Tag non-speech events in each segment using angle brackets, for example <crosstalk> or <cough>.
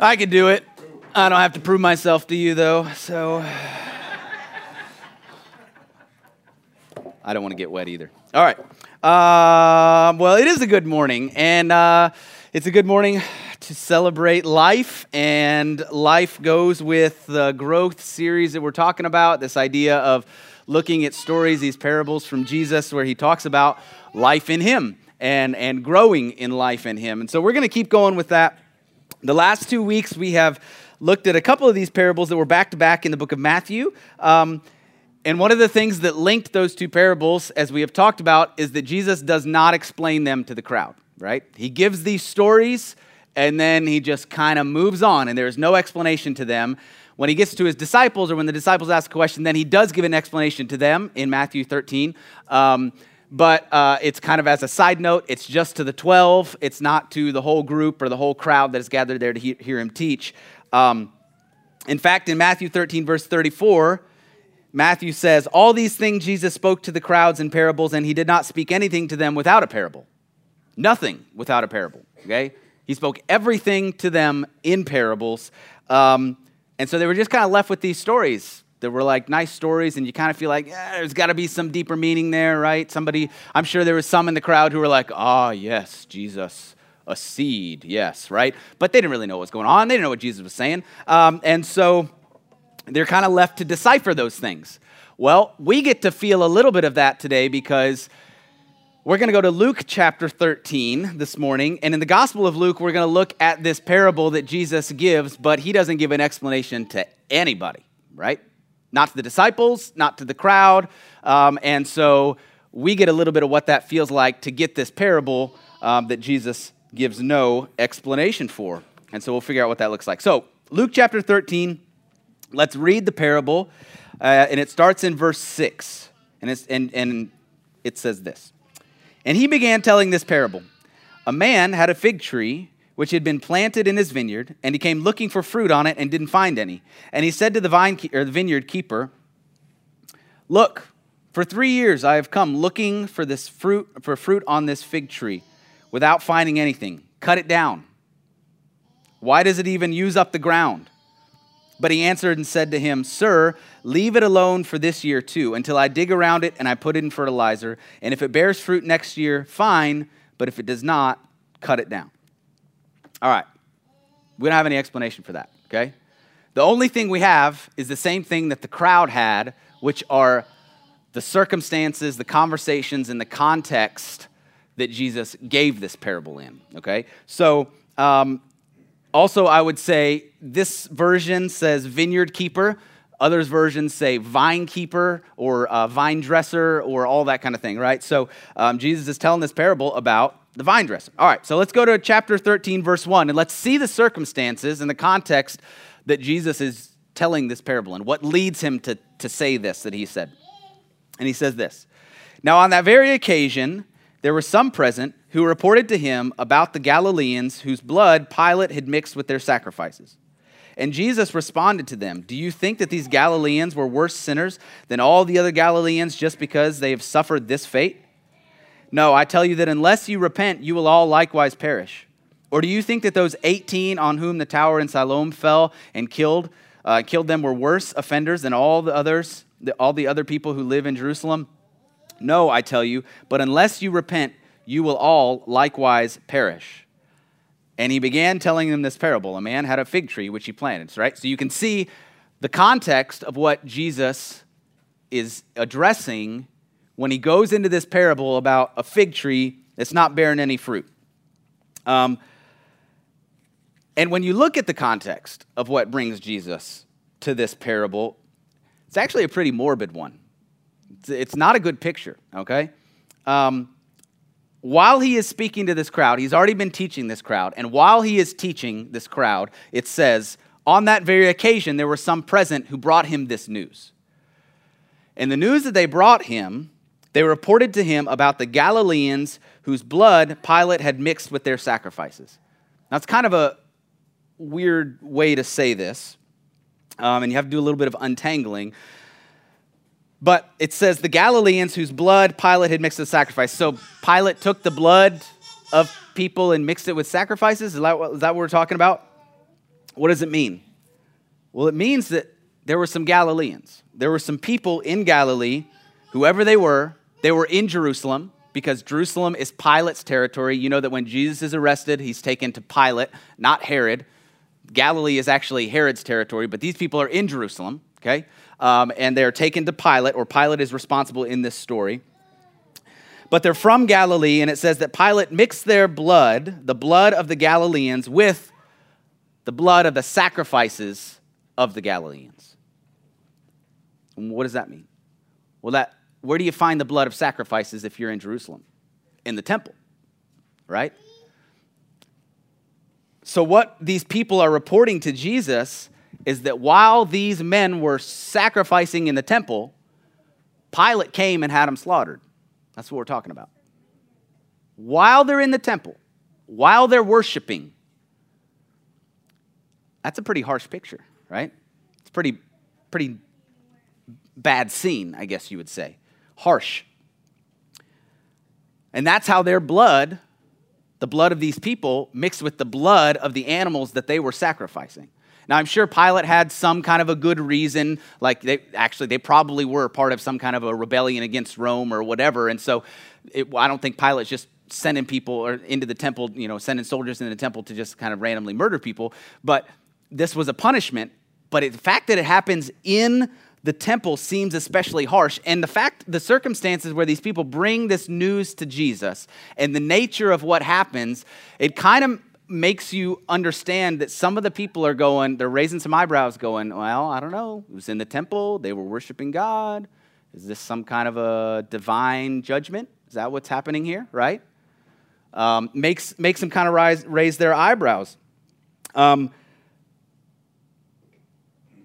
I could do it. I don't have to prove myself to you, though, so. <sighs> I don't want to get wet either. All right. Uh, well, it is a good morning, and uh, it's a good morning to celebrate life. And life goes with the growth series that we're talking about this idea of looking at stories, these parables from Jesus, where he talks about life in him and, and growing in life in him. And so we're going to keep going with that. The last two weeks, we have looked at a couple of these parables that were back to back in the book of Matthew. Um, and one of the things that linked those two parables, as we have talked about, is that Jesus does not explain them to the crowd, right? He gives these stories and then he just kind of moves on, and there's no explanation to them. When he gets to his disciples, or when the disciples ask a question, then he does give an explanation to them in Matthew 13. Um, but uh, it's kind of as a side note, it's just to the 12. It's not to the whole group or the whole crowd that is gathered there to he- hear him teach. Um, in fact, in Matthew 13, verse 34, Matthew says, All these things Jesus spoke to the crowds in parables, and he did not speak anything to them without a parable. Nothing without a parable, okay? He spoke everything to them in parables. Um, and so they were just kind of left with these stories that were like nice stories, and you kind of feel like, yeah, there's got to be some deeper meaning there, right? Somebody, I'm sure there was some in the crowd who were like, ah, oh, yes, Jesus, a seed, yes, right? But they didn't really know what was going on. They didn't know what Jesus was saying. Um, and so they're kind of left to decipher those things. Well, we get to feel a little bit of that today because we're going to go to Luke chapter 13 this morning. And in the Gospel of Luke, we're going to look at this parable that Jesus gives, but he doesn't give an explanation to anybody, right? Not to the disciples, not to the crowd. Um, and so we get a little bit of what that feels like to get this parable um, that Jesus gives no explanation for. And so we'll figure out what that looks like. So, Luke chapter 13, let's read the parable. Uh, and it starts in verse 6. And, it's, and, and it says this And he began telling this parable A man had a fig tree which had been planted in his vineyard, and he came looking for fruit on it and didn't find any. And he said to the, vine or the vineyard keeper, Look, for three years I have come looking for this fruit for fruit on this fig tree without finding anything. Cut it down. Why does it even use up the ground? But he answered and said to him, Sir, leave it alone for this year too, until I dig around it and I put in fertilizer. And if it bears fruit next year, fine. But if it does not, cut it down. All right. We don't have any explanation for that, okay? The only thing we have is the same thing that the crowd had, which are the circumstances, the conversations, and the context that Jesus gave this parable in, okay? So, um, also, I would say this version says vineyard keeper. Others versions say vine keeper or uh, vine dresser or all that kind of thing, right? So um, Jesus is telling this parable about the vine dresser. All right, so let's go to chapter 13, verse 1, and let's see the circumstances and the context that Jesus is telling this parable and what leads him to, to say this that he said. And he says this Now, on that very occasion, there were some present who reported to him about the Galileans whose blood Pilate had mixed with their sacrifices. And Jesus responded to them Do you think that these Galileans were worse sinners than all the other Galileans just because they have suffered this fate? No, I tell you that unless you repent, you will all likewise perish. Or do you think that those 18 on whom the tower in Siloam fell and killed, uh, killed them were worse offenders than all the others, the, all the other people who live in Jerusalem? No, I tell you, but unless you repent, you will all likewise perish. And he began telling them this parable. A man had a fig tree which he planted, right? So you can see the context of what Jesus is addressing when he goes into this parable about a fig tree that's not bearing any fruit. Um, and when you look at the context of what brings Jesus to this parable, it's actually a pretty morbid one. It's, not a good picture, okay? Um, while he is speaking to this crowd, he's already been teaching this crowd, and while he is teaching this crowd, it says, on that very occasion, there were some present who brought him this news. And the news that they brought him they reported to him about the Galileans whose blood Pilate had mixed with their sacrifices. Now, kind of a weird way to say this, um, and you have to do a little bit of untangling. But it says the Galileans whose blood Pilate had mixed with sacrifice. So Pilate took the blood of people and mixed it with sacrifices? Is that, is that what we're talking about? What does it mean? Well, it means that there were some Galileans. There were some people in Galilee, whoever they were, they were in Jerusalem because Jerusalem is Pilate's territory. You know that when Jesus is arrested, he's taken to Pilate, not Herod. Galilee is actually Herod's territory, but these people are in Jerusalem, okay? Um, and they're taken to Pilate, or Pilate is responsible in this story. But they're from Galilee, and it says that Pilate mixed their blood, the blood of the Galileans, with the blood of the sacrifices of the Galileans. And what does that mean? Well, that where do you find the blood of sacrifices if you're in Jerusalem? In the temple, right? So, what these people are reporting to Jesus is that while these men were sacrificing in the temple, Pilate came and had them slaughtered. That's what we're talking about. While they're in the temple, while they're worshiping, that's a pretty harsh picture, right? It's pretty, pretty bad scene, I guess you would say harsh. And that's how their blood, the blood of these people, mixed with the blood of the animals that they were sacrificing. Now, I'm sure Pilate had some kind of a good reason, like they actually, they probably were part of some kind of a rebellion against Rome or whatever. And so it, I don't think Pilate's just sending people or into the temple, you know, sending soldiers into the temple to just kind of randomly murder people. But this was a punishment. But it, the fact that it happens in the temple seems especially harsh. And the fact, the circumstances where these people bring this news to Jesus and the nature of what happens, it kind of makes you understand that some of the people are going, they're raising some eyebrows, going, well, I don't know. It was in the temple, they were worshiping God. Is this some kind of a divine judgment? Is that what's happening here, right? Um, makes, makes them kind of rise, raise their eyebrows. Um,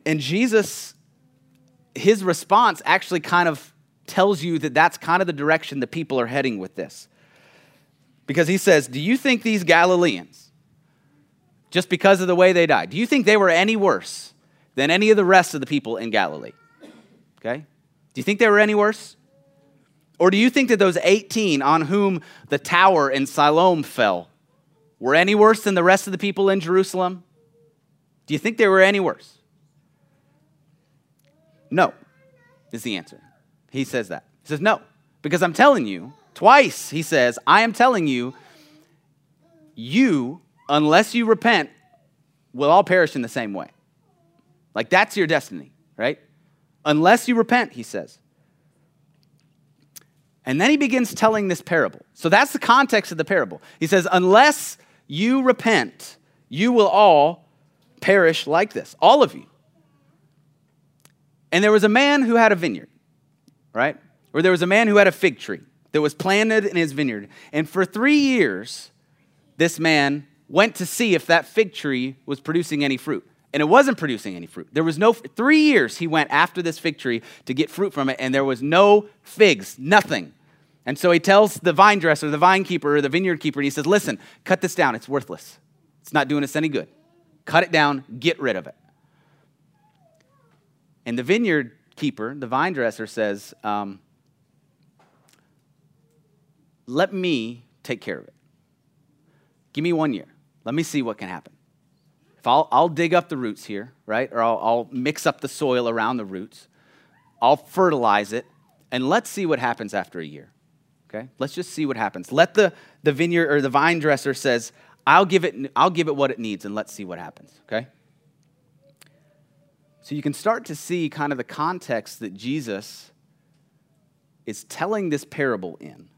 and Jesus his response actually kind of tells you that that's kind of the direction the people are heading with this. Because he says, Do you think these Galileans, just because of the way they died, do you think they were any worse than any of the rest of the people in Galilee? Okay? Do you think they were any worse? Or do you think that those 18 on whom the tower in Siloam fell were any worse than the rest of the people in Jerusalem? Do you think they were any worse? No, is the answer. He says that. He says, No, because I'm telling you, twice he says, I am telling you, you, unless you repent, will all perish in the same way. Like that's your destiny, right? Unless you repent, he says. And then he begins telling this parable. So that's the context of the parable. He says, Unless you repent, you will all perish like this, all of you. And there was a man who had a vineyard, right? Or there was a man who had a fig tree that was planted in his vineyard. And for three years, this man went to see if that fig tree was producing any fruit. And it wasn't producing any fruit. There was no, three years he went after this fig tree to get fruit from it, and there was no figs, nothing. And so he tells the vine dresser, the vine keeper, or the vineyard keeper, and he says, Listen, cut this down. It's worthless. It's not doing us any good. Cut it down, get rid of it. And the vineyard keeper, the vine dresser, says, um, Let me take care of it. Give me one year. Let me see what can happen. If I'll, I'll dig up the roots here, right? Or I'll, I'll mix up the soil around the roots. I'll fertilize it, and let's see what happens after a year. Okay? Let's just see what happens. Let the, the vineyard or the vine dresser says, I'll give it, I'll give it what it needs, and let's see what happens. Okay? So you can start to see kind of the context that Jesus is telling this parable in.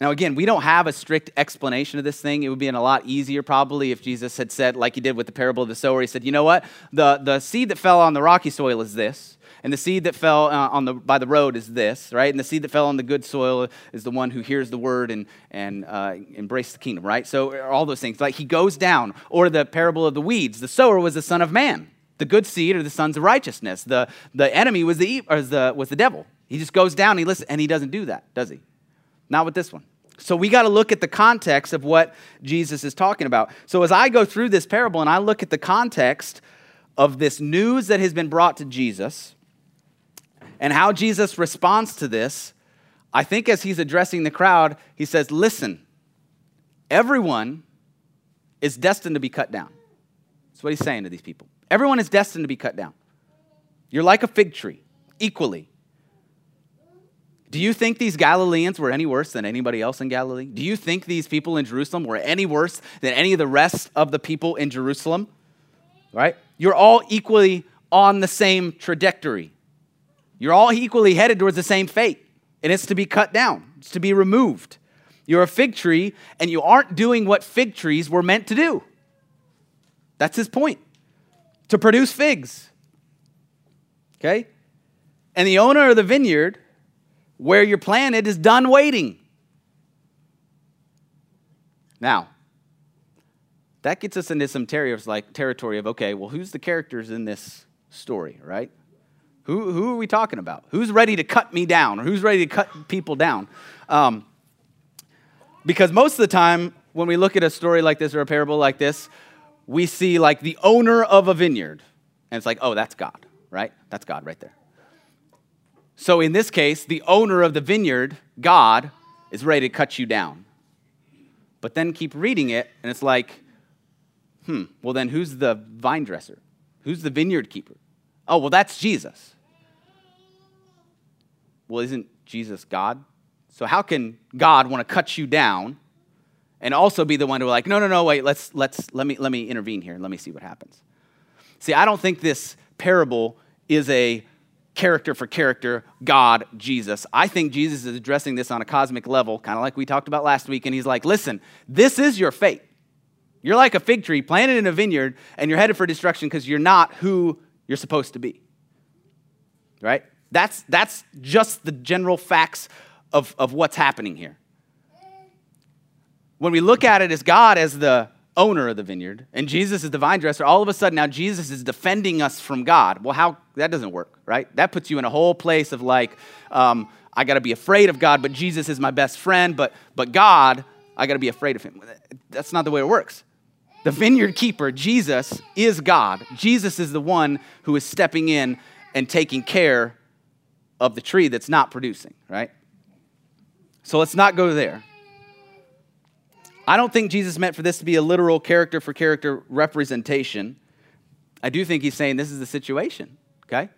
Now, again, we don't have a strict explanation of this thing. It would be a lot easier probably if Jesus had said, like he did with the parable of the sower, he said, you know what? The, the seed that fell on the rocky soil is this. And the seed that fell uh, on the, by the road is this, right? And the seed that fell on the good soil is the one who hears the word and, and uh, embraces the kingdom, right? So all those things. Like he goes down. Or the parable of the weeds. The sower was the son of man. The good seed are the sons of righteousness. The, the enemy was the, or the, was the devil. He just goes down, he listens, and he doesn't do that, does he? Not with this one. So we got to look at the context of what Jesus is talking about. So as I go through this parable and I look at the context of this news that has been brought to Jesus, and how Jesus responds to this, I think as he's addressing the crowd, he says, Listen, everyone is destined to be cut down. That's what he's saying to these people. Everyone is destined to be cut down. You're like a fig tree, equally. Do you think these Galileans were any worse than anybody else in Galilee? Do you think these people in Jerusalem were any worse than any of the rest of the people in Jerusalem? Right? You're all equally on the same trajectory. You're all equally headed towards the same fate, and it's to be cut down, it's to be removed. You're a fig tree, and you aren't doing what fig trees were meant to do. That's his point to produce figs. Okay? And the owner of the vineyard, where you're planted, is done waiting. Now, that gets us into some territory of okay, well, who's the characters in this story, right? Who, who are we talking about? Who's ready to cut me down or who's ready to cut people down? Um, because most of the time, when we look at a story like this or a parable like this, we see like the owner of a vineyard. And it's like, oh, that's God, right? That's God right there. So in this case, the owner of the vineyard, God, is ready to cut you down. But then keep reading it, and it's like, hmm, well, then who's the vine dresser? Who's the vineyard keeper? Oh, well, that's Jesus. Well, isn't Jesus God? So how can God want to cut you down and also be the one to like, no, no, no, wait, let's let's let me let me intervene here and let me see what happens. See, I don't think this parable is a character for character God, Jesus. I think Jesus is addressing this on a cosmic level, kind of like we talked about last week, and he's like, listen, this is your fate. You're like a fig tree planted in a vineyard, and you're headed for destruction because you're not who you're supposed to be. Right? That's, that's just the general facts of, of what's happening here. When we look at it as God as the owner of the vineyard and Jesus is the vine dresser, all of a sudden now Jesus is defending us from God. Well, how that doesn't work, right? That puts you in a whole place of like, um, I got to be afraid of God, but Jesus is my best friend, but but God, I got to be afraid of him. That's not the way it works. The vineyard keeper, Jesus, is God. Jesus is the one who is stepping in and taking care of the tree that's not producing, right? So let's not go there. I don't think Jesus meant for this to be a literal character for character representation. I do think he's saying this is the situation, okay?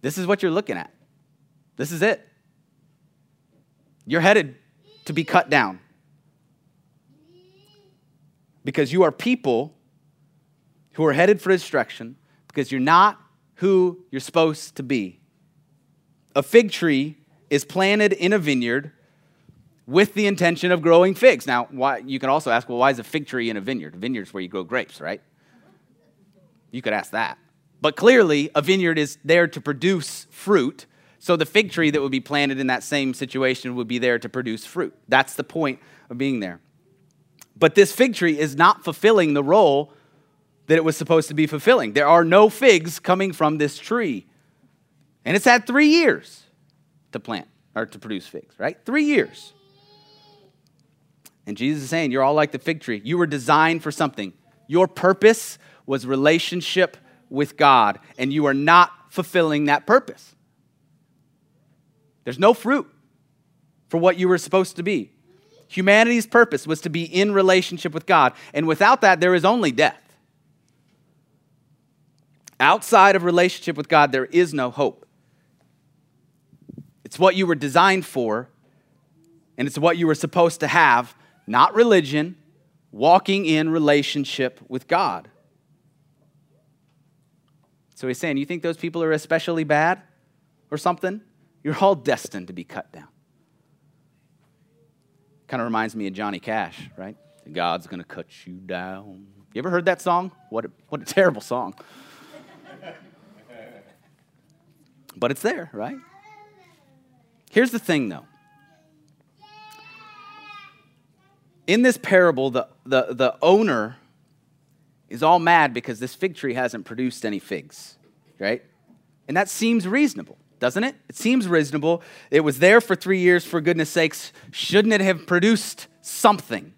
This is what you're looking at. This is it. You're headed to be cut down because you are people who are headed for destruction because you're not who you're supposed to be. A fig tree is planted in a vineyard with the intention of growing figs. Now, why, you can also ask, well, why is a fig tree in a vineyard? A vineyard's where you grow grapes, right? You could ask that. But clearly, a vineyard is there to produce fruit. So the fig tree that would be planted in that same situation would be there to produce fruit. That's the point of being there. But this fig tree is not fulfilling the role that it was supposed to be fulfilling. There are no figs coming from this tree. And it's had three years to plant or to produce figs, right? Three years. And Jesus is saying, You're all like the fig tree. You were designed for something. Your purpose was relationship with God, and you are not fulfilling that purpose. There's no fruit for what you were supposed to be. Humanity's purpose was to be in relationship with God, and without that, there is only death. Outside of relationship with God, there is no hope. It's what you were designed for, and it's what you were supposed to have, not religion, walking in relationship with God. So he's saying, You think those people are especially bad or something? You're all destined to be cut down. Kind of reminds me of Johnny Cash, right? God's gonna cut you down. You ever heard that song? What a, what a terrible song. but it's there, right? Here's the thing, though. In this parable, the, the, the owner is all mad because this fig tree hasn't produced any figs, right? And that seems reasonable doesn't it? It seems reasonable. It was there for three years, for goodness sakes. Shouldn't it have produced something?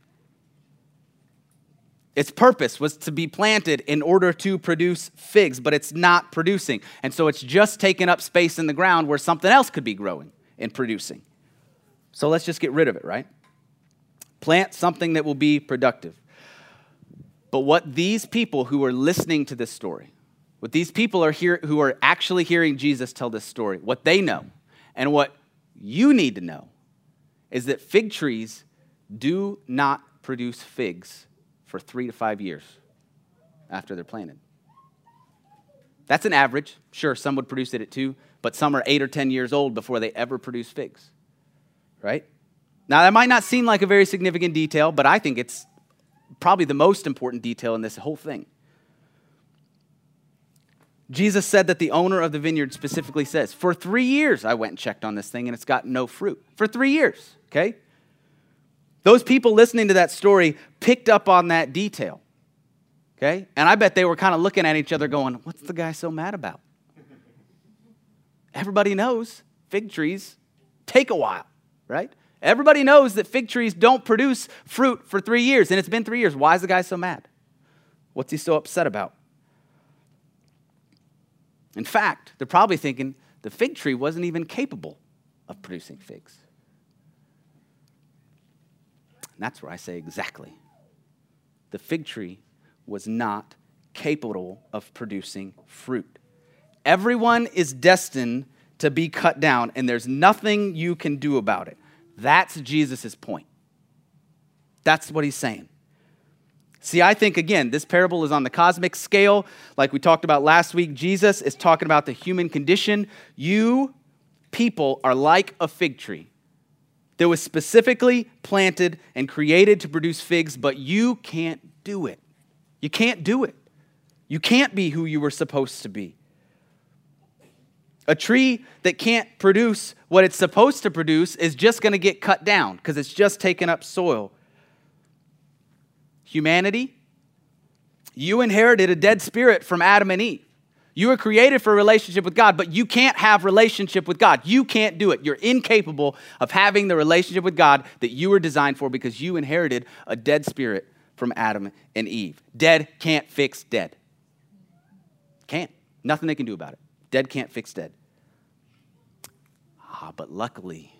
Its purpose was to be planted in order to produce figs, but it's not producing. And so it's just taking up space in the ground where something else could be growing and producing. So let's just get rid of it, right? Plant something that will be productive. But what these people who are listening to this story, what these people are here who are actually hearing Jesus tell this story, what they know, and what you need to know is that fig trees do not produce figs for three to five years after they're planted. That's an average. Sure, some would produce it at two, but some are eight or 10 years old before they ever produce figs, right? Now, that might not seem like a very significant detail, but I think it's probably the most important detail in this whole thing. Jesus said that the owner of the vineyard specifically says, For three years I went and checked on this thing and it's got no fruit. For three years, okay? Those people listening to that story picked up on that detail, okay? And I bet they were kind of looking at each other going, What's the guy so mad about? Everybody knows fig trees take a while, right? Everybody knows that fig trees don't produce fruit for three years, and it's been three years. Why is the guy so mad? What's he so upset about? In fact, they're probably thinking the fig tree wasn't even capable of producing figs. And that's where I say exactly. The fig tree was not capable of producing fruit. Everyone is destined to be cut down, and there's nothing you can do about it. That's Jesus' point. That's what he's saying. See, I think, again, this parable is on the cosmic scale. Like we talked about last week, Jesus is talking about the human condition. You people are like a fig tree that was specifically planted and created to produce figs, but you can't do it. You can't do it. You can't be who you were supposed to be. A tree that can't produce what it's supposed to produce is just going to get cut down because it's just taken up soil. Humanity, you inherited a dead spirit from Adam and Eve. You were created for a relationship with God, but you can't have relationship with God. You can't do it. You're incapable of having the relationship with God that you were designed for because you inherited a dead spirit from Adam and Eve. Dead can't fix dead. Can't. Nothing they can do about it. Dead can't fix dead. Ah, but luckily,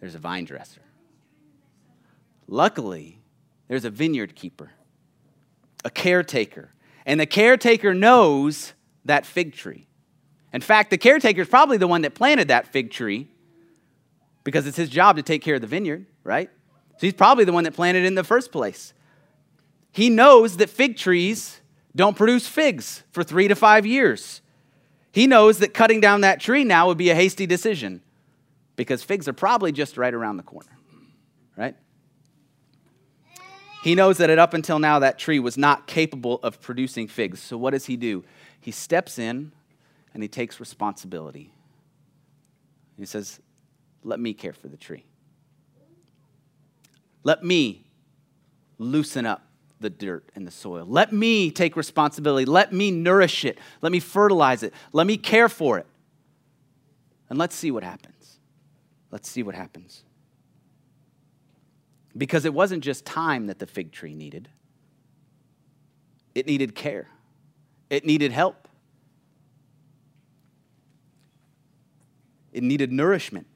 there's a vine dresser. Luckily, there's a vineyard keeper, a caretaker. And the caretaker knows that fig tree. In fact, the caretaker is probably the one that planted that fig tree because it's his job to take care of the vineyard, right? So he's probably the one that planted it in the first place. He knows that fig trees don't produce figs for three to five years. He knows that cutting down that tree now would be a hasty decision because figs are probably just right around the corner, right? He knows that up until now, that tree was not capable of producing figs. So, what does he do? He steps in and he takes responsibility. He says, Let me care for the tree. Let me loosen up the dirt and the soil. Let me take responsibility. Let me nourish it. Let me fertilize it. Let me care for it. And let's see what happens. Let's see what happens. Because it wasn't just time that the fig tree needed, it needed care, it needed help, it needed nourishment,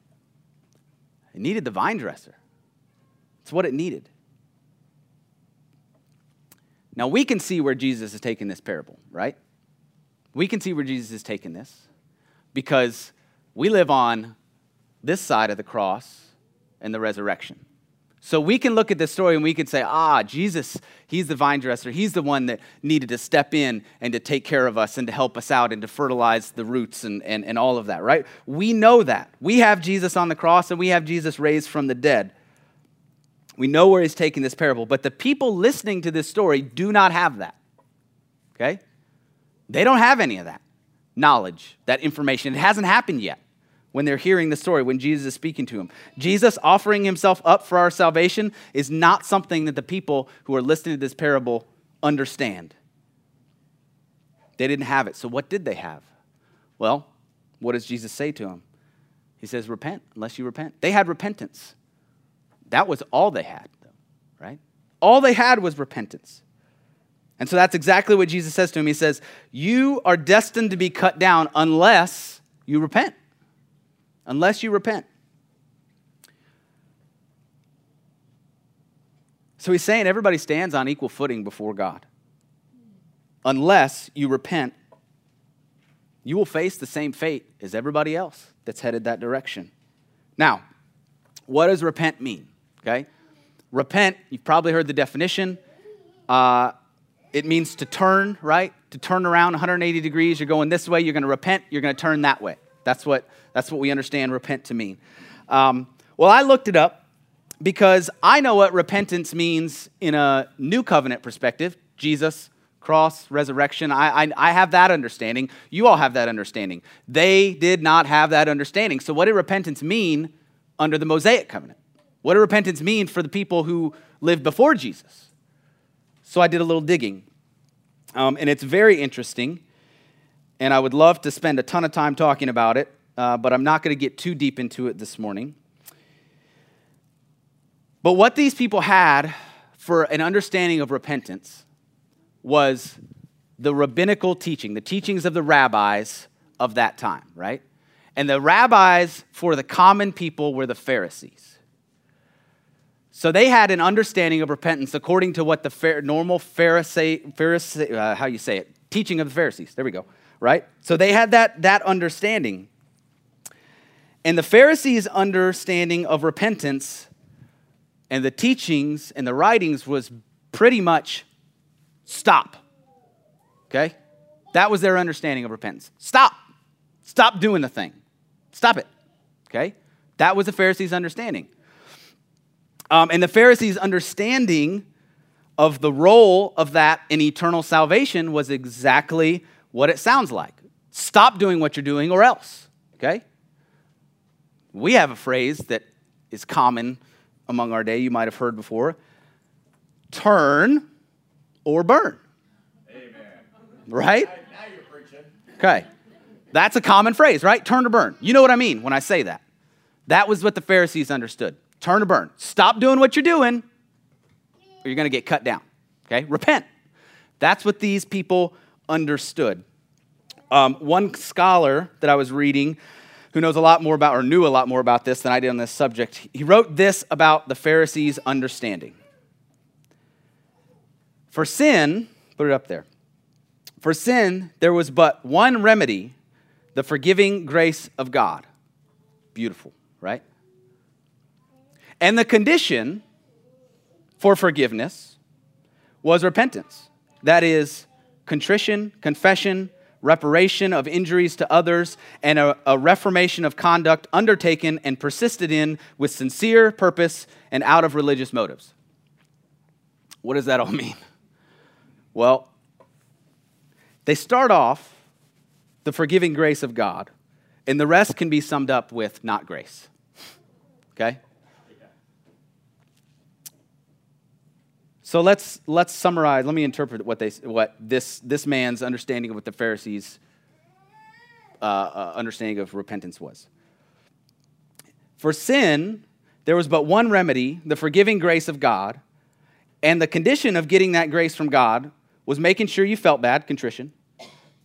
it needed the vine dresser. It's what it needed. Now we can see where Jesus is taking this parable, right? We can see where Jesus is taking this because we live on this side of the cross and the resurrection. So we can look at this story and we can say, ah, Jesus, he's the vine dresser. He's the one that needed to step in and to take care of us and to help us out and to fertilize the roots and, and, and all of that, right? We know that. We have Jesus on the cross and we have Jesus raised from the dead. We know where he's taking this parable, but the people listening to this story do not have that. Okay? They don't have any of that knowledge, that information. It hasn't happened yet when they're hearing the story, when Jesus is speaking to them. Jesus offering himself up for our salvation is not something that the people who are listening to this parable understand. They didn't have it. So, what did they have? Well, what does Jesus say to them? He says, Repent unless you repent. They had repentance. That was all they had, right? All they had was repentance. And so that's exactly what Jesus says to him. He says, You are destined to be cut down unless you repent. Unless you repent. So he's saying everybody stands on equal footing before God. Unless you repent, you will face the same fate as everybody else that's headed that direction. Now, what does repent mean? Okay? Repent, you've probably heard the definition. Uh, it means to turn, right? To turn around 180 degrees. You're going this way, you're going to repent, you're going to turn that way. That's what, that's what we understand repent to mean. Um, well, I looked it up because I know what repentance means in a new covenant perspective Jesus, cross, resurrection. I, I, I, have that understanding. You all have that understanding. They did not have that understanding. So, what did repentance mean under the Mosaic covenant? What did repentance mean for the people who lived before Jesus? So, I did a little digging. Um, and it's very interesting. And I would love to spend a ton of time talking about it, uh, but I'm not going to get too deep into it this morning. But what these people had for an understanding of repentance was the rabbinical teaching, the teachings of the rabbis of that time, right? And the rabbis for the common people were the Pharisees. So they had an understanding of repentance according to what the normal Pharisee, Pharisee uh, how you say it, teaching of the Pharisees. There we go, right? So they had that, that understanding. And the Pharisees' understanding of repentance and the teachings and the writings was pretty much stop. Okay? That was their understanding of repentance. Stop. Stop doing the thing. Stop it. Okay? That was the Pharisees' understanding. Um, and the Pharisees' understanding of the role of that in eternal salvation was exactly what it sounds like. Stop doing what you're doing or else. Okay? We have a phrase that is common among our day you might have heard before turn or burn. Amen. Right? Now you're preaching. Okay. That's a common phrase, right? Turn or burn. You know what I mean when I say that. That was what the Pharisees understood. Turn or burn. Stop doing what you're doing, or you're going to get cut down. Okay? Repent. That's what these people understood. Um, one scholar that I was reading who knows a lot more about, or knew a lot more about this than I did on this subject, he wrote this about the Pharisees' understanding. For sin, put it up there. For sin, there was but one remedy the forgiving grace of God. Beautiful, right? And the condition for forgiveness was repentance. That is, contrition, confession, reparation of injuries to others, and a, a, reformation of conduct undertaken and persisted in with sincere purpose and out of religious motives. What does that all <laughs> mean? Well, they start off the forgiving grace of God, and the rest can be summed up with not grace. Okay? So let's let's summarize. Let me interpret what they what this this man's understanding of what the Pharisees' uh, uh, understanding of repentance was. For sin, there was but one remedy: the forgiving grace of God, and the condition of getting that grace from God was making sure you felt bad, contrition,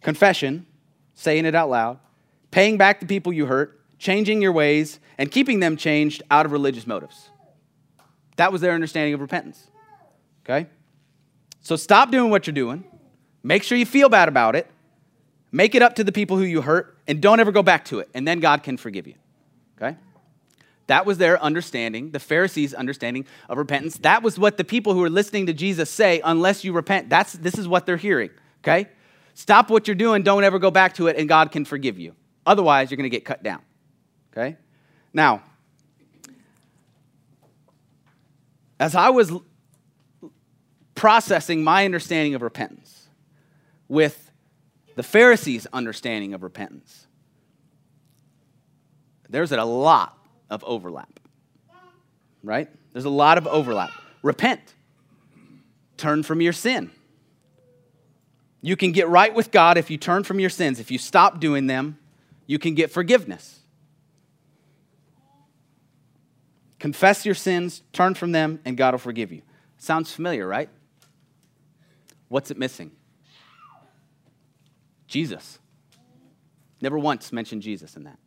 confession, saying it out loud, paying back the people you hurt, changing your ways, and keeping them changed out of religious motives. That was their understanding of repentance. Okay? So stop doing what you're doing. Make sure you feel bad about it. Make it up to the people who you hurt, and don't ever go back to it. And then God can forgive you. Okay? That was their understanding, the Pharisees' understanding of repentance. That was what the people who were listening to Jesus say, unless you repent. That's, this is what they're hearing. Okay? Stop what you're doing, don't ever go back to it, and God can forgive you. Otherwise, you're going to get cut down. Okay? Now, as I was processing my understanding of repentance with the Pharisees' understanding of repentance, there's a lot of overlap. Right? There's a lot of overlap. Repent, turn from your sin. You can get right with God if you turn from your sins. If you stop doing them, you can get forgiveness. Confess your sins, turn from them, and God will forgive you. Sounds familiar, right? What's it missing? Jesus. Never once mentioned Jesus in that.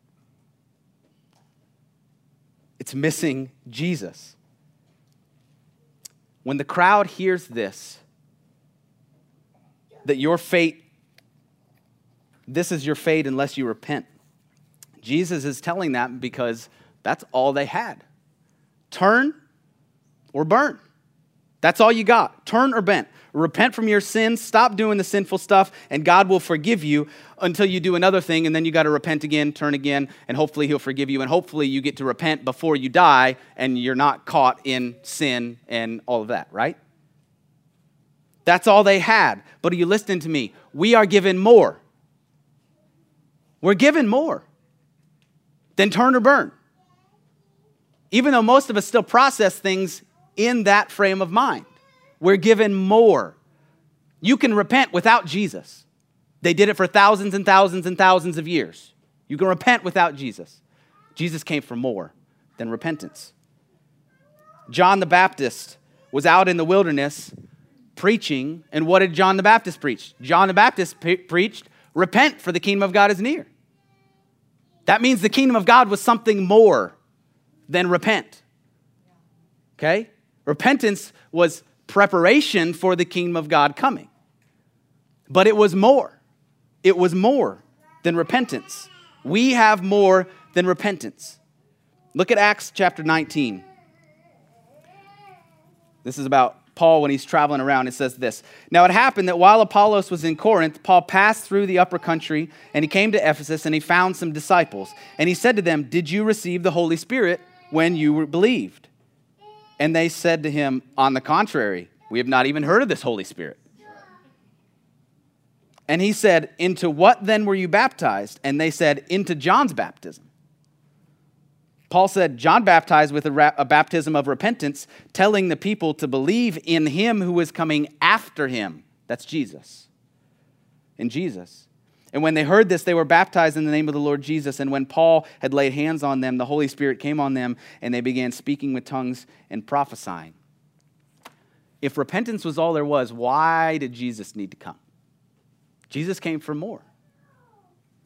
It's missing Jesus. when the crowd hears this, that your fate, this is your fate unless you repent. Jesus is telling that because that's all they had. Turn or burn. That's all you got. Turn or bent. Repent from your sins, stop doing the sinful stuff, and God will forgive you until you do another thing, and then you got to repent again, turn again, and hopefully He'll forgive you. And hopefully you get to repent before you die and you're not caught in sin and all of that, right? That's all they had. But are you listening to me? We are given more. We're given more than turn or burn. Even though most of us still process things in that frame of mind, we're given more. You can repent without Jesus. They did it for thousands and thousands and thousands of years. You can repent without Jesus. Jesus came for more than repentance. John the Baptist was out in the wilderness preaching, and what did John the Baptist preach? John the Baptist pre- preached, Repent, for the kingdom of God is near. That means the kingdom of God was something more than repent. Okay? Repentance was preparation for the kingdom of God coming. But it was more. It was more than repentance. We have more than repentance. Look at Acts chapter 19. This is about Paul when he's traveling around. It says this Now it happened that while Apollos was in Corinth, Paul passed through the upper country and he came to Ephesus and he found some disciples. And he said to them, Did you receive the Holy Spirit when you believed? And they said to him, On the contrary, we have not even heard of this Holy Spirit. And he said, Into what then were you baptized? And they said, Into John's baptism. Paul said, John baptized with a, ra- a, baptism of repentance, telling the people to believe in him who was coming after him. That's Jesus. In Jesus. And when they heard this, they were baptized in the name of the Lord Jesus. And when Paul had laid hands on them, the Holy Spirit came on them, and they began speaking with tongues and prophesying. If repentance was all there was, why did Jesus need to come? Jesus came for more.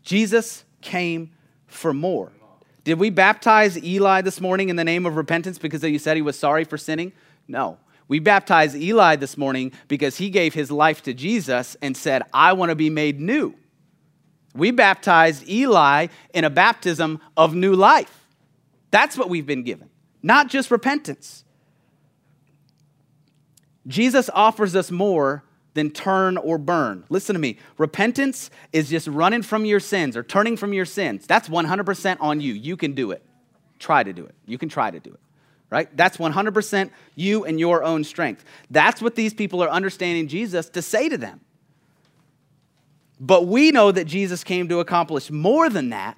Jesus came for more. Did we baptize Eli this morning in the name of repentance because you said he was sorry for sinning? No. We baptized Eli this morning because he gave his life to Jesus and said, I want to be made new. We baptized Eli in a baptism of new life. That's what we've been given, not just repentance. Jesus offers us more than turn or burn. Listen to me. Repentance is just running from your sins or turning from your sins. That's 100% on you. You can do it. Try to do it. You can try to do it. Right? That's 100% you and your own strength. That's what these people are understanding Jesus to say to them. But we know that Jesus came to accomplish more than that.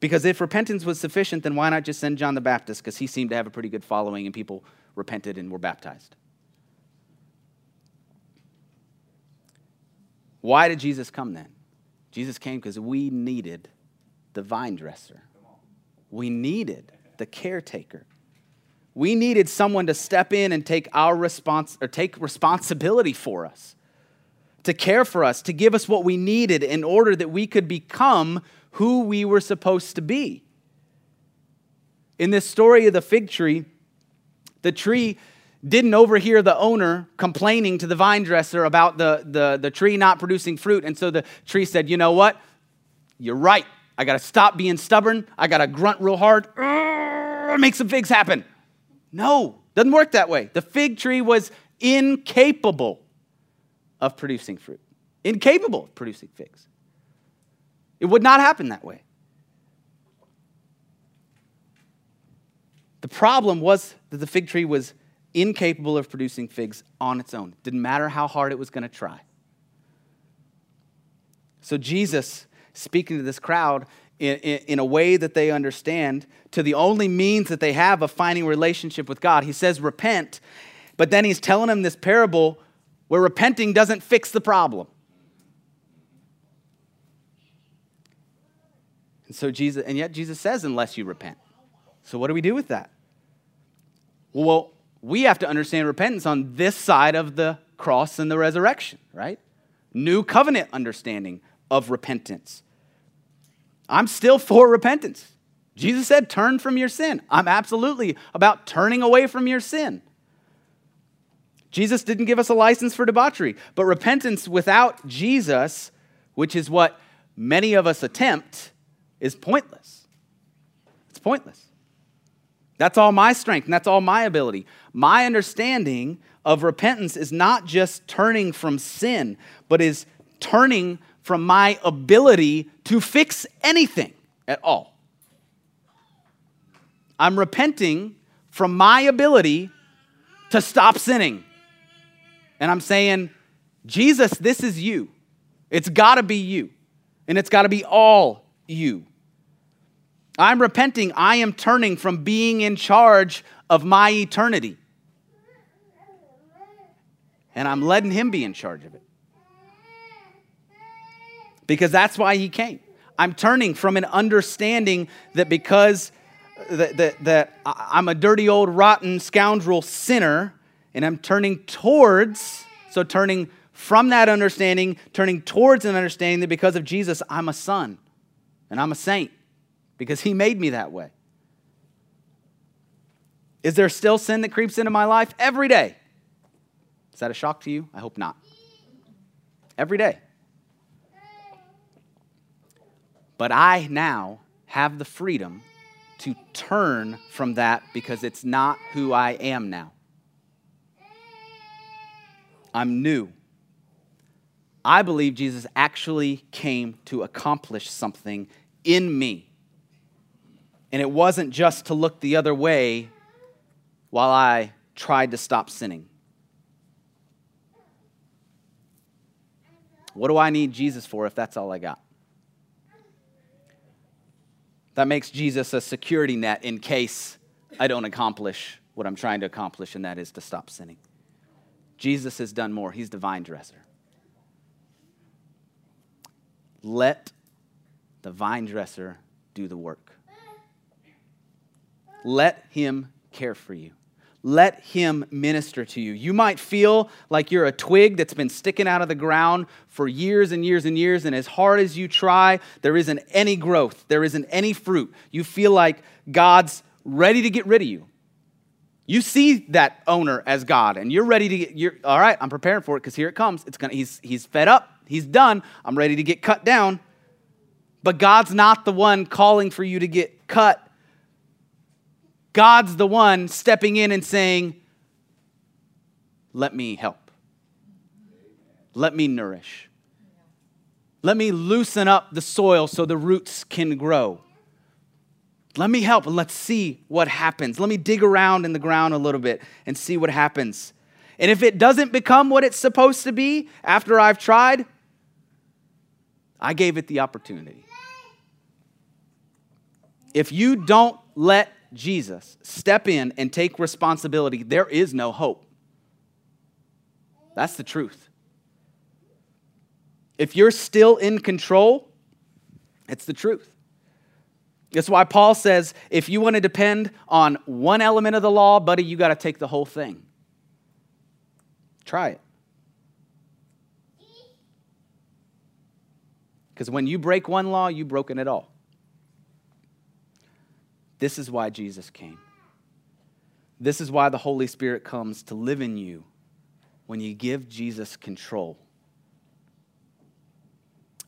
Because if repentance was sufficient, then why not just send John the Baptist? Because he seemed to have a pretty good following and people repented and were baptized. Why did Jesus come then? Jesus came because we needed the vine dresser. We needed the caretaker. We needed someone to step in and take our response or take responsibility for us, to care for us, to give us what we needed in order that we could become who we were supposed to be. In this story of the fig tree, the tree didn't overhear the owner complaining to the vine dresser about the, the, the tree not producing fruit. And so the tree said, You know what? You're right. I got to stop being stubborn. I got to grunt real hard. Make some figs happen. No, doesn't work that way. The fig tree was incapable of producing fruit, incapable of producing figs. It would not happen that way. The problem was that the fig tree was incapable of producing figs on its own. Didn't matter how hard it was going to try. So Jesus, speaking to this crowd in, in, in, a way that they understand, to the only means that they have of finding relationship with God, he says, repent, but then he's telling them this parable where repenting doesn't fix the problem. And so Jesus, and yet Jesus says, unless you repent. So what do we do with that? Well, we have to understand repentance on this side of the cross and the resurrection, right? New covenant understanding of repentance. I'm still for repentance. Jesus said, turn from your sin. I'm absolutely about turning away from your sin. Jesus didn't give us a license for debauchery, but repentance without Jesus, which is what many of us attempt, is pointless. It's pointless. That's all my strength and that's all my ability. My understanding of repentance is not just turning from sin, but is turning from my ability to fix anything at all. I'm repenting from my ability to stop sinning. And I'm saying, Jesus, this is you. It's got to be you. And it's got to be all you. I'm repenting. I am turning from being in charge of my eternity. And I'm letting Him be in charge of it. Because that's why He came. I'm turning from an understanding that because that, that, that I'm a dirty old rotten scoundrel sinner, and I'm turning towards, so turning from that understanding, turning towards an understanding that because of Jesus, I'm a son and I'm a saint because he made me that way. Is there still sin that creeps into my life? Every day. Is that a shock to you? I hope not. Every day. But I now have the freedom to turn from that because it's not who I am now. I'm new. I believe Jesus actually came to accomplish something in me. And it wasn't just to look the other way while I tried to stop sinning. What do I need Jesus for if that's all I got? That makes Jesus a security net in case I don't accomplish what I'm trying to accomplish, and that is to stop sinning. Jesus has done more. He's the vine dresser. Let the vine dresser do the work. Let him care for you. Let him minister to you. You might feel like you're a twig that's been sticking out of the ground for years and years and years, and as hard as you try, there isn't any growth, there isn't any fruit. You feel like God's ready to get rid of you. You see that owner as God, and you're ready to get, you're, all right, I'm preparing for it because here it comes. It's gonna, he's, he's fed up, he's done, I'm ready to get cut down. But God's not the one calling for you to get cut God's the one stepping in and saying, Let me help. Let me nourish. Let me loosen up the soil so the roots can grow. Let me help and let's see what happens. Let me dig around in the ground a little bit and see what happens. And if it doesn't become what it's supposed to be after I've tried, I gave it the opportunity. If you don't let Jesus step in and take responsibility, there is no hope. That's the truth. If you're still in control, it's the truth. That's why Paul says if you want to depend on one element of the law, buddy, you got to take the whole thing. Try it. Because when you break one law, you've broken it all. This is why Jesus came. This is why the Holy Spirit comes to live in you when you give Jesus control.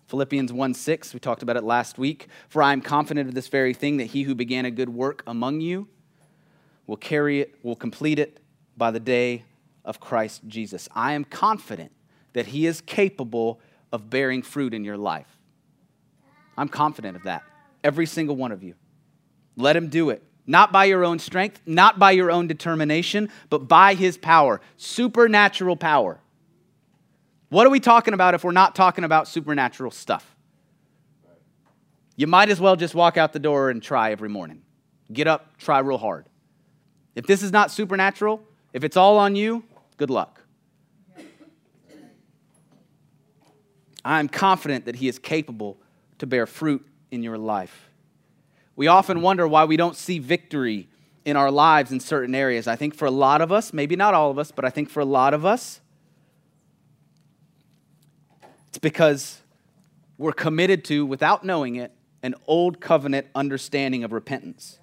Philippians 1 6, we talked about it last week. For I am confident of this very thing that he who began a good work among you will carry it, will complete it by the day of Christ Jesus. I am confident that he is capable of bearing fruit in your life. I'm confident of that. Every single one of you. Let him do it. Not by your own strength, not by your own determination, but by his power, supernatural power. What are we talking about if we're not talking about supernatural stuff? You might as well just walk out the door and try every morning. Get up, try real hard. If this is not supernatural, if it's all on you, good luck. I'm confident that He is capable to bear fruit in your life. We often wonder why we don't see victory in our lives in certain areas. I think for a lot of us, maybe not all of us, but I think for a lot of us, it's because we're committed to, without knowing it, an old covenant understanding of repentance,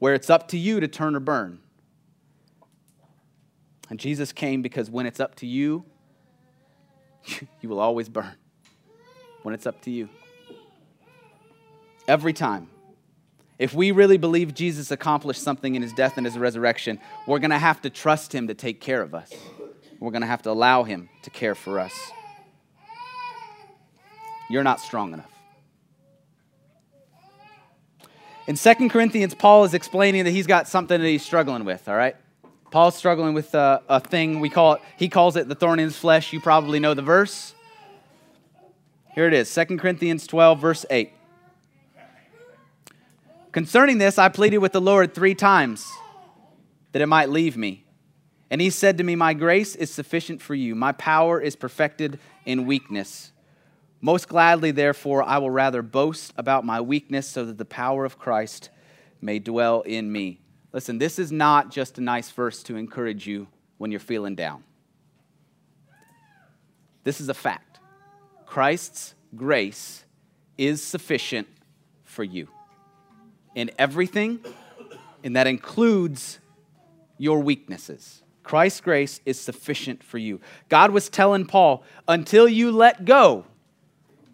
where it's up to you to turn or burn. And Jesus came because when it's up to you, <laughs> you will always burn. When it's up to you. Every time. If we really believe Jesus accomplished something in his death and his resurrection, we're going to have to trust him to take care of us. We're going to have to allow him to care for us. You're not strong enough. In 2 Corinthians, Paul is explaining that he's got something that he's struggling with, all right? Paul's struggling with a, a thing we call it, he calls it the thorn in his flesh. You probably know the verse. Here it is 2 Corinthians 12, verse 8. Concerning this, I pleaded with the Lord three times that it might leave me. And he said to me, My grace is sufficient for you, my power is perfected in weakness. Most gladly, therefore, I will rather boast about my weakness so that the power of Christ may dwell in me. Listen, this is not just a nice verse to encourage you when you're feeling down. This is a fact. Christ's grace is sufficient for you in everything, and that includes your weaknesses. Christ's grace is sufficient for you. God was telling Paul, until you let go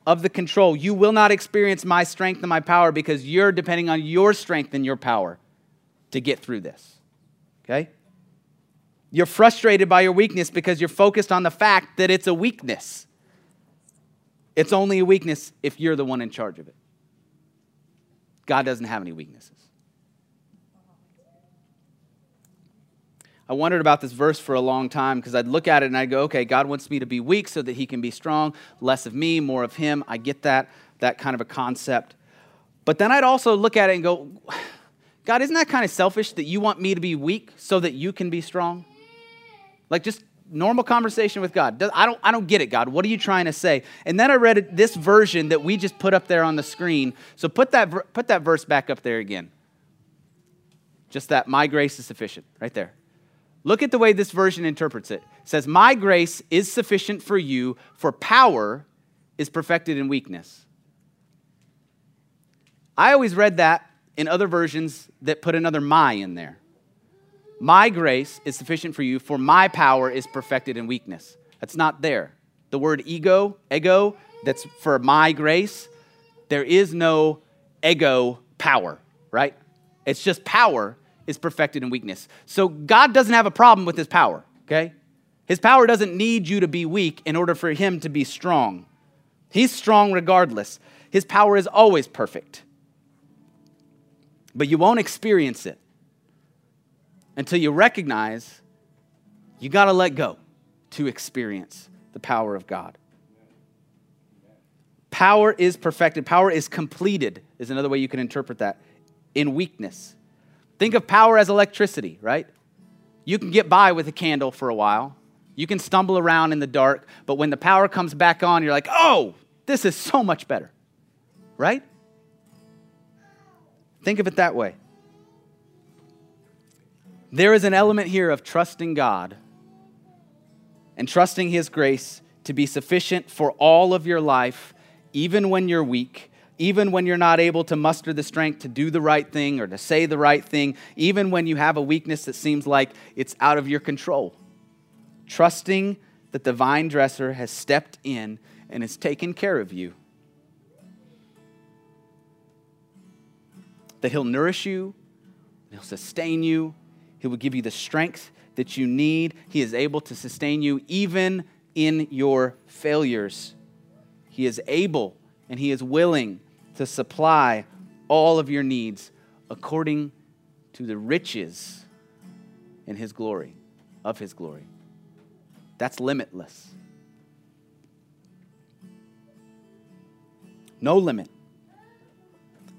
of the control, you will not experience my strength and my power because you're depending on your strength and your power to get through this. Okay? You're frustrated by your weakness because you're focused on the fact that it's a weakness. It's only a weakness if you're the one in charge of it. God doesn't have any weaknesses. I wondered about this verse for a long time because I'd look at it and I'd go, okay, God wants me to be weak so that he can be strong. Less of me, more of him. I get that, that kind of a concept. But then I'd also look at it and go, <sighs> God, isn't that kind of selfish that you want me to be weak so that you can be strong? Like just normal conversation with God. I don't, I don't get it, God. What are you trying to say? And then I read this version that we just put up there on the screen. So put that, put that verse back up there again. Just that, my grace is sufficient, right there. Look at the way this version interprets it. It says, My grace is sufficient for you, for power is perfected in weakness. I always read that in other versions that put another my in there. My grace is sufficient for you, for my power is perfected in weakness. That's not there. The word ego, ego, that's for my grace, there is no ego power, right? It's just power is perfected in weakness. So God doesn't have a problem with his power, okay? His power doesn't need you to be weak in order for him to be strong. He's strong regardless. His power is always perfect. But you won't experience it until you recognize you got to let go to experience the power of God. Power is perfected, power is completed, is another way you can interpret that, in weakness. Think of power as electricity, right? You can get by with a candle for a while. You can stumble around in the dark, but when the power comes back on, you're like, oh, this is so much better, right? Think of it that way. There is an element here of trusting God and trusting His grace to be sufficient for all of your life, even when you're weak, even when you're not able to muster the strength to do the right thing or to say the right thing, even when you have a weakness that seems like it's out of your control. Trusting that the vine dresser has stepped in and has taken care of you. That he'll nourish you, he'll sustain you, he will give you the strength that you need. He is able to sustain you even in your failures. He is able and He is willing to supply all of your needs according to the riches in his glory, of his glory. That's limitless. No limit.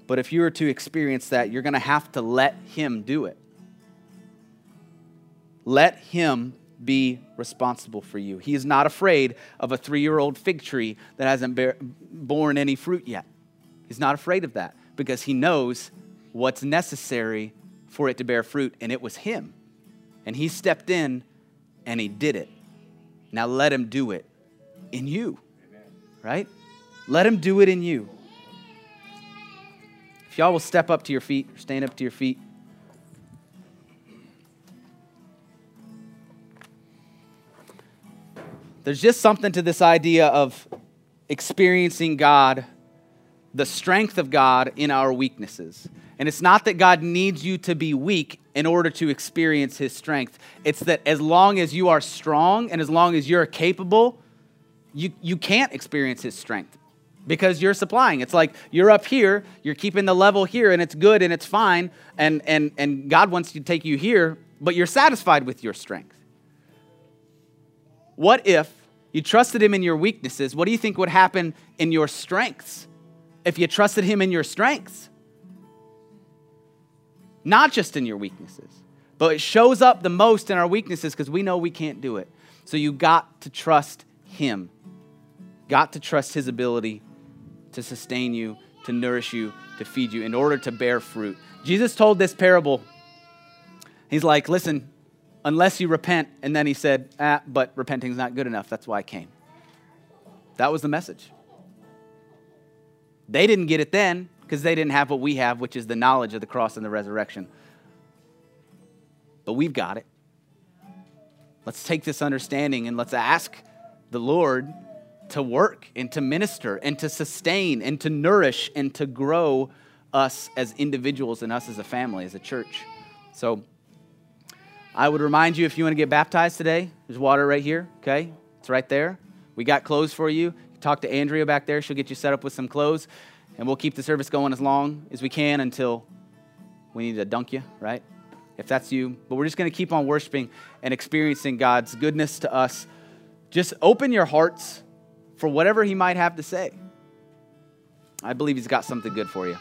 But if you were to experience that, you're going to have to let him do it. Let him be responsible for you. He is not afraid of a three year old fig tree that hasn't bear, borne any fruit yet. He's not afraid of that because he knows what's necessary for it to bear fruit, and it was him. And he stepped in and he did it. Now let him do it in you, right? Let him do it in you. If y'all will step up to your feet, stand up to your feet. There's just something to this idea of experiencing God, the strength of God in our weaknesses. And it's not that God needs you to be weak in order to experience his strength. It's that as long as you are strong and as long as you're capable, you, you can't experience his strength because you're supplying. It's like you're up here, you're keeping the level here, and it's good and it's fine, and, and, and God wants to take you here, but you're satisfied with your strength. What if you trusted Him in your weaknesses? What do you think would happen in your strengths if you trusted Him in your strengths? Not just in your weaknesses, but it shows up the most in our weaknesses because we know we can't do it. So you got to trust Him. Got to trust His ability to sustain you, to nourish you, to feed you in order to bear fruit. Jesus told this parable. He's like, listen, unless you repent. And then he said, ah, but repenting is not good enough. That's why I came. That was the message. They didn't get it then because they didn't have what we have, which is the knowledge of the cross and the resurrection. But we've got it. Let's take this understanding and let's ask the Lord to work and to minister and to sustain and to nourish and to grow us as individuals and us as a family, as a church. So I would remind you if you want to get baptized today, there's water right here, okay? It's right there. We got clothes for you. Talk to Andrea back there. She'll get you set up with some clothes, and we'll keep the service going as long as we can until we need to dunk you, right? If that's you. But we're just going to keep on worshiping and experiencing God's goodness to us. Just open your hearts for whatever he might have to say. I believe he's got something good for you.